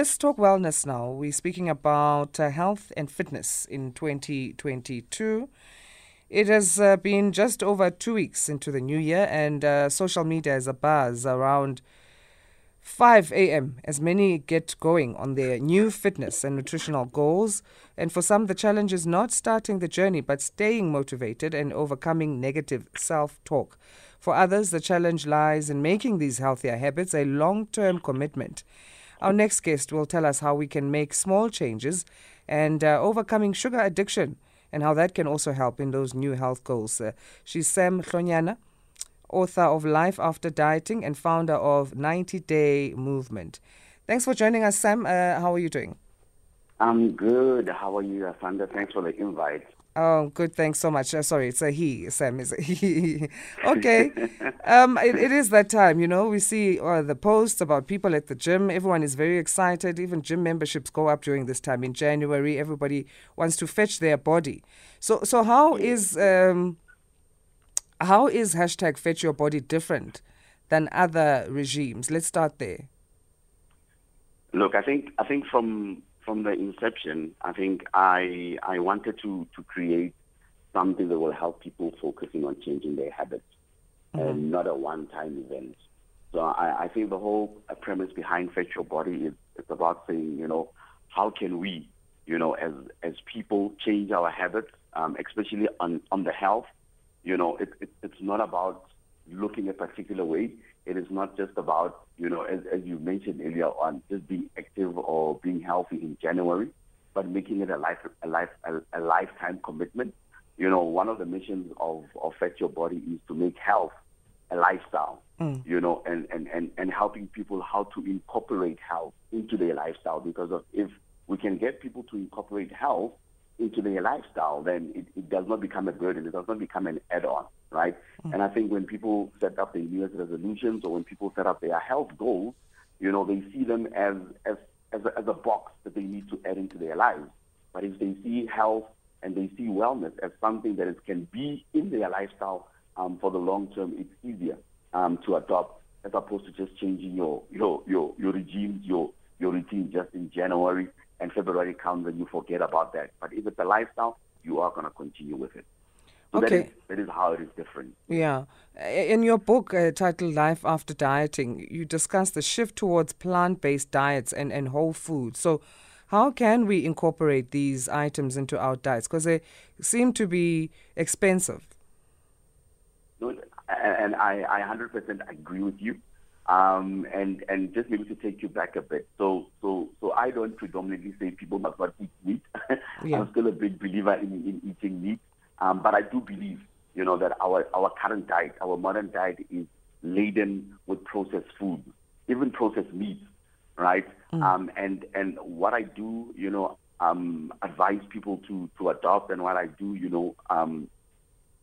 Let's talk wellness now. We're speaking about uh, health and fitness in 2022. It has uh, been just over two weeks into the new year, and uh, social media is a buzz around 5 a.m. as many get going on their new fitness and nutritional goals. And for some, the challenge is not starting the journey, but staying motivated and overcoming negative self talk. For others, the challenge lies in making these healthier habits a long term commitment. Our next guest will tell us how we can make small changes and uh, overcoming sugar addiction and how that can also help in those new health goals. Uh, she's Sam Hlonyana, author of Life After Dieting and founder of 90 Day Movement. Thanks for joining us, Sam. Uh, how are you doing? I'm good. How are you, Asanda? Thanks for the invite. Oh, good. Thanks so much. Uh, sorry, it's a he. Sam is a he. okay. um, it, it is that time, you know. We see uh, the posts about people at the gym. Everyone is very excited. Even gym memberships go up during this time in January. Everybody wants to fetch their body. So, so how is um, how is hashtag fetch your body different than other regimes? Let's start there. Look, I think I think from from the inception, I think I I wanted to to create something that will help people focusing on changing their habits mm-hmm. and not a one-time event. So I, I think the whole premise behind Fetch Your Body is it's about saying, you know, how can we, you know, as as people change our habits, um, especially on on the health. You know, it, it, it's not about looking a particular way. It is not just about, you know, as, as you mentioned earlier on, just being active or being healthy in January, but making it a life, a life, a, a lifetime commitment. You know, one of the missions of, of Fetch Your Body is to make health a lifestyle, mm. you know, and, and, and, and helping people how to incorporate health into their lifestyle. Because of if we can get people to incorporate health into their lifestyle, then it, it does not become a burden. It does not become an add-on, right? Mm-hmm. And I think when people set up their New Year's resolutions or when people set up their health goals, you know, they see them as as as a, as a box that they need to add into their lives. But if they see health and they see wellness as something that it can be in their lifestyle um, for the long term, it's easier um, to adopt as opposed to just changing your your your your regime, your your routine just in January and February comes and you forget about that. But if it's a lifestyle, you are going to continue with it. So okay. That is, that is how it is different. Yeah. In your book uh, titled Life After Dieting, you discuss the shift towards plant based diets and, and whole foods. So, how can we incorporate these items into our diets? Because they seem to be expensive. No, and I, I 100% agree with you. Um, and and just maybe to take you back a bit. So so so I don't predominantly say people must not eat meat. yeah. I'm still a big believer in, in eating meat, um, but I do believe you know that our our current diet, our modern diet, is laden with processed food, even processed meat, right? Mm. Um, and and what I do, you know, um, advise people to to adopt, and what I do, you know, um,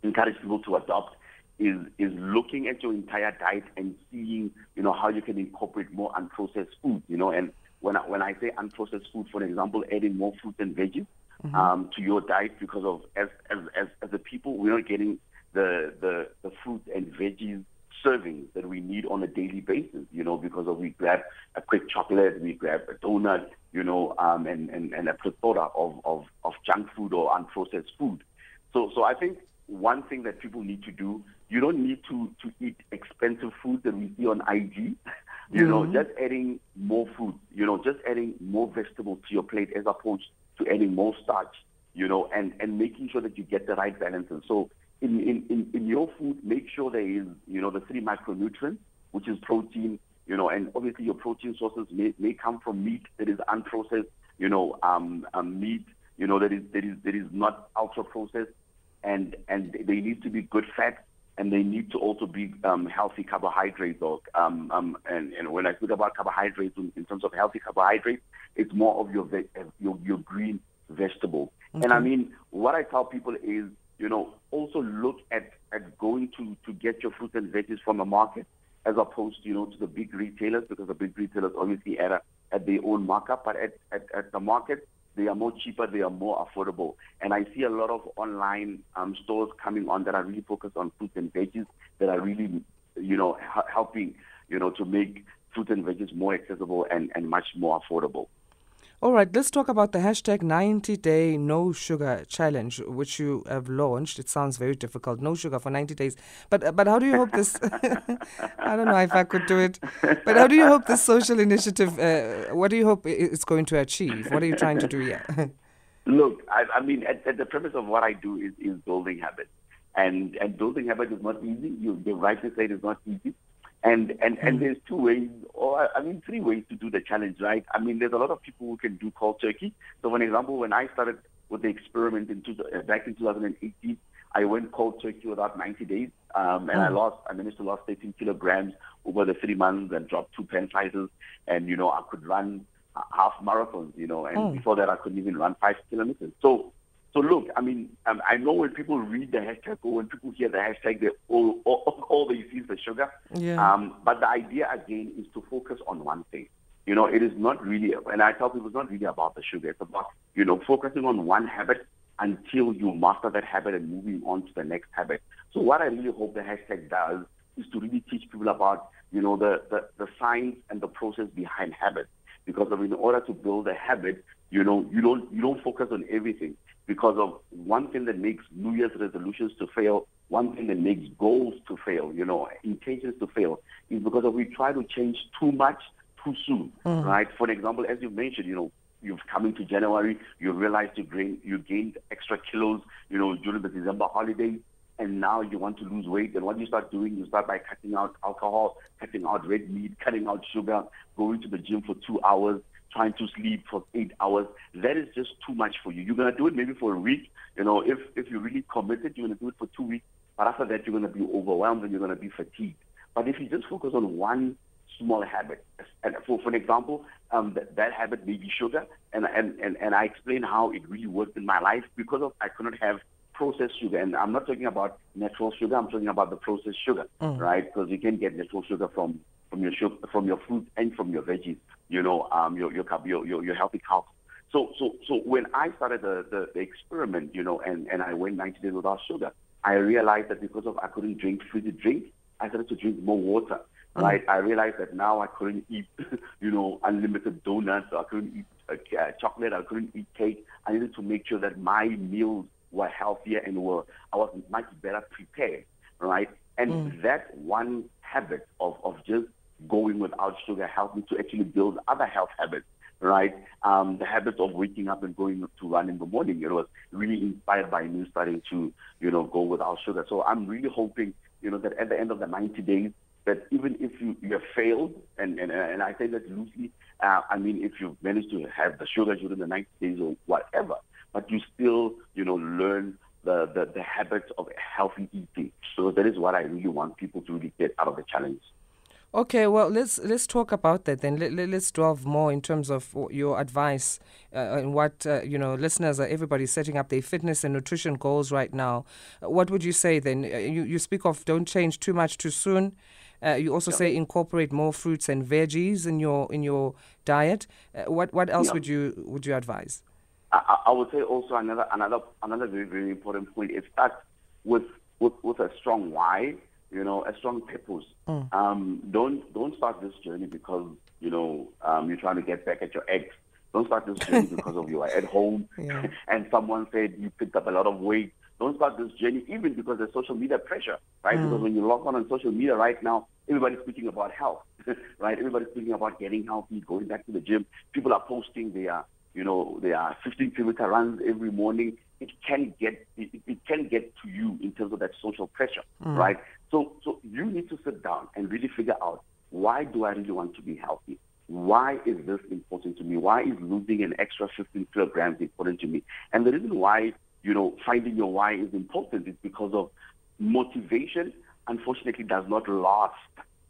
encourage people to adopt is is looking at your entire diet and seeing, you know, how you can incorporate more unprocessed food, you know, and when I, when I say unprocessed food, for example, adding more fruit and veggies mm-hmm. um, to your diet because of as as as, as the people we're not getting the, the the fruit and veggies servings that we need on a daily basis, you know, because of we grab a quick chocolate, we grab a donut, you know, um, and, and, and a plethora of, of, of junk food or unprocessed food. So so I think one thing that people need to do you don't need to, to eat expensive food that we see on IG. you mm-hmm. know, just adding more food, you know, just adding more vegetables to your plate as opposed to adding more starch, you know, and, and making sure that you get the right balance. And so in, in, in, in your food, make sure there is, you know, the three micronutrients, which is protein, you know, and obviously your protein sources may, may come from meat that is unprocessed, you know, um, um, meat, you know, that is, that is, that is not ultra processed and, and they need to be good fats and they need to also be um, healthy carbohydrates. Or, um, um, and, and, when I speak about carbohydrates in, in, terms of healthy carbohydrates, it's more of your ve- your, your green vegetables. Okay. And I mean, what I tell people is, you know, also look at, at going to, to get your fruits and veggies from the market as opposed to, you know, to the big retailers because the big retailers obviously at, a, at their own markup, but at, at, at the market, they are more cheaper, they are more affordable. And I see a lot of online um, stores coming on that are really focused on fruits and veggies that are really, you know, helping, you know, to make fruit and veggies more accessible and, and much more affordable. All right, let's talk about the hashtag 90 day no sugar challenge, which you have launched. It sounds very difficult. No sugar for 90 days. But but how do you hope this? I don't know if I could do it. But how do you hope this social initiative? Uh, what do you hope it's going to achieve? What are you trying to do here? Look, I, I mean, at, at the premise of what I do is, is building habits. And and building habits is not easy. You, you're right to say it is not easy. And and and hmm. there's two ways, or I mean three ways to do the challenge, right? I mean, there's a lot of people who can do cold turkey. So, for example, when I started with the experiment in two, uh, back in 2018, I went cold turkey without 90 days, um, and I hmm. lost. I managed to lose 13 kilograms over the three months and dropped two pen sizes. And you know, I could run half marathons, you know, and oh. before that I couldn't even run five kilometers. So so look, I mean, um, I know when people read the hashtag or when people hear the hashtag, they all, all, all they see is the sugar. Yeah. Um, but the idea again is to focus on one thing. You know, it is not really, and I tell people it's not really about the sugar. It's about, you know, focusing on one habit until you master that habit and moving on to the next habit. So what I really hope the hashtag does is to really teach people about, you know, the, the, the science and the process behind habits. Because of, in order to build a habit, you know, you don't you don't focus on everything because of one thing that makes New Year's resolutions to fail, one thing that makes goals to fail, you know, intentions to fail, is because of we try to change too much too soon, mm. right? For example, as you mentioned, you know, you've come into January, you realize you gained, you gained extra kilos, you know, during the December holiday, and now you want to lose weight. And what you start doing, you start by cutting out alcohol, cutting out red meat, cutting out sugar, going to the gym for two hours, trying to sleep for eight hours, that is just too much for you. You're gonna do it maybe for a week. You know, if if you're really committed, you're gonna do it for two weeks. But after that, you're gonna be overwhelmed and you're gonna be fatigued. But if you just focus on one small habit, and for for an example, um, that, that habit may be sugar, and, and and and I explain how it really worked in my life because of I could not have processed sugar, and I'm not talking about natural sugar. I'm talking about the processed sugar, mm. right? Because you can get natural sugar from from your sugar, from your fruit and from your veggies you know, um, your, your, your, your, your healthy cow. So, so, so when I started the, the, the experiment, you know, and, and I went 90 days without sugar, I realized that because of I couldn't drink fizzy drink, I started to drink more water. Mm. Right? I realized that now I couldn't eat, you know, unlimited donuts. I couldn't eat uh, chocolate. I couldn't eat cake. I needed to make sure that my meals were healthier and were I was much better prepared. Right? And mm. that one habit of, of just going without sugar helped me to actually build other health habits, right? Um, the habit of waking up and going to run in the morning. It was really inspired by me starting to, you know, go without sugar. So I'm really hoping, you know, that at the end of the 90 days, that even if you, you have failed, and, and, and I say that loosely, uh, I mean, if you've managed to have the sugar during the 90 days or whatever, but you still, you know, learn the, the, the habits of healthy eating. So that is what I really want people to really get out of the challenge. Okay, well, let's let's talk about that then. Let, let, us delve more in terms of your advice uh, and what uh, you know listeners are. Everybody's setting up their fitness and nutrition goals right now. Uh, what would you say then? Uh, you you speak of don't change too much too soon. Uh, you also say incorporate more fruits and veggies in your in your diet. Uh, what what else would you would you advise? I, I, would say also another another another very very important point is that with with with a strong why you know, a strong purpose. Mm. Um, don't don't start this journey because you know um, you're trying to get back at your ex. Don't start this journey because of you are at home yeah. and someone said you picked up a lot of weight. Don't start this journey even because there's social media pressure, right? Mm. Because when you log on on social media right now, everybody's speaking about health, right? Everybody's speaking about getting healthy, going back to the gym. People are posting their, you know, their 15 kilometer runs every morning. It can get it, it can get to you in terms of that social pressure, mm. right? So, so you need to sit down and really figure out why do I really want to be healthy? Why is this important to me? Why is losing an extra 15 kilograms important to me? And the reason why, you know, finding your why is important is because of motivation, unfortunately, does not last.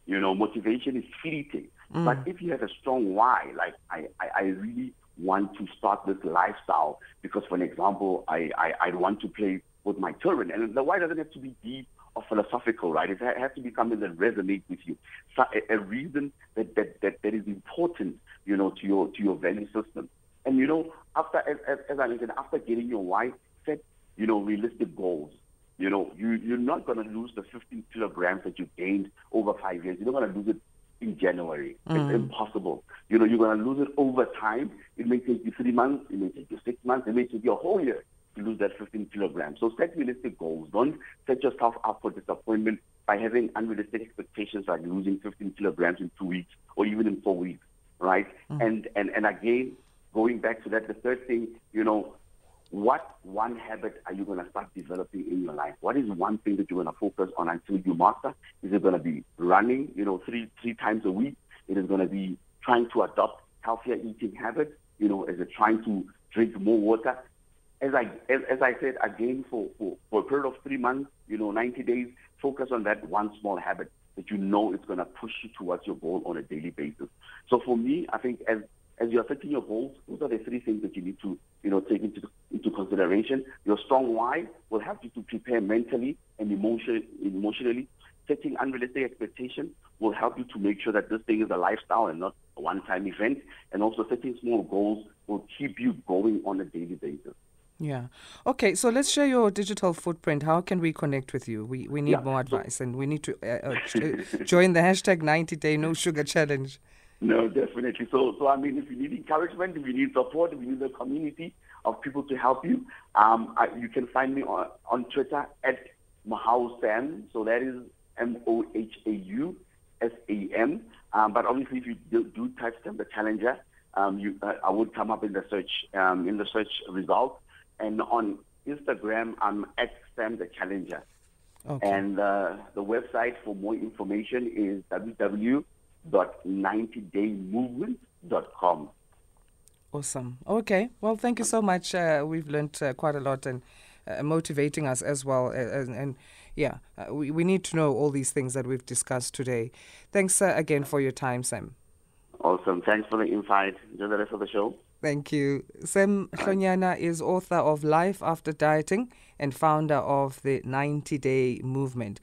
You know, motivation is fleeting. Mm. But if you have a strong why, like I, I, I really want to start this lifestyle because, for an example, I, I, I want to play with my children. And the why doesn't have to be deep or philosophical, right? It has to be something that resonates with you, so a, a reason that, that, that, that is important, you know, to your to your value system. And you know, after as, as, I mentioned, after getting your wife set, you know, realistic goals. You know, you you're not going to lose the 15 kilograms that you gained over five years. You're not going to lose it in January. Mm. It's impossible. You know, you're going to lose it over time. It may take you three months. It may take you six months. It may take you a whole year to lose that 15 kilograms. So set realistic goals. Don't set yourself up for disappointment by having unrealistic expectations like losing 15 kilograms in two weeks or even in four weeks, right? Mm. And, and, and again, going back to that, the third thing, you know, what one habit are you going to start developing in your life? What is one thing that you're going to focus on until you master? Is it going to be running, you know, three three times a week? It is going to be trying to adopt healthier eating habits. You know, is it trying to drink more water? As I as, as I said again, for, for for a period of three months, you know, 90 days, focus on that one small habit that you know is going to push you towards your goal on a daily basis. So for me, I think as as you're setting your goals, those are the three things that you need to, you know, take into into consideration. Your strong why will help you to prepare mentally and emotion, emotionally. Setting unrealistic expectations will help you to make sure that this thing is a lifestyle and not a one-time event. And also setting small goals will keep you going on a daily basis. Yeah. Okay. So let's share your digital footprint. How can we connect with you? We we need yeah. more advice, and we need to uh, uh, join the hashtag 90 Day No Sugar Challenge. No, definitely. So, so I mean, if you need encouragement, if you need support, if you need a community of people to help you, um, I, you can find me on, on Twitter at Mohau Sam. So that is M O H A U S A M. Um, but obviously, if you do, do type Sam the Challenger, um, you, uh, I would come up in the search um, in the search results. And on Instagram, I'm at Sam the Challenger. Okay. And uh, the website for more information is www 90daymovement.com. Awesome. Okay. Well, thank you so much. Uh, we've learned uh, quite a lot and uh, motivating us as well. and, and yeah, uh, we, we need to know all these things that we've discussed today. Thanks uh, again for your time, Sam. Awesome. Thanks for the invite. Enjoy the rest of the show. Thank you. Sam Hlonyana is author of Life After Dieting and founder of the 90 Day Movement.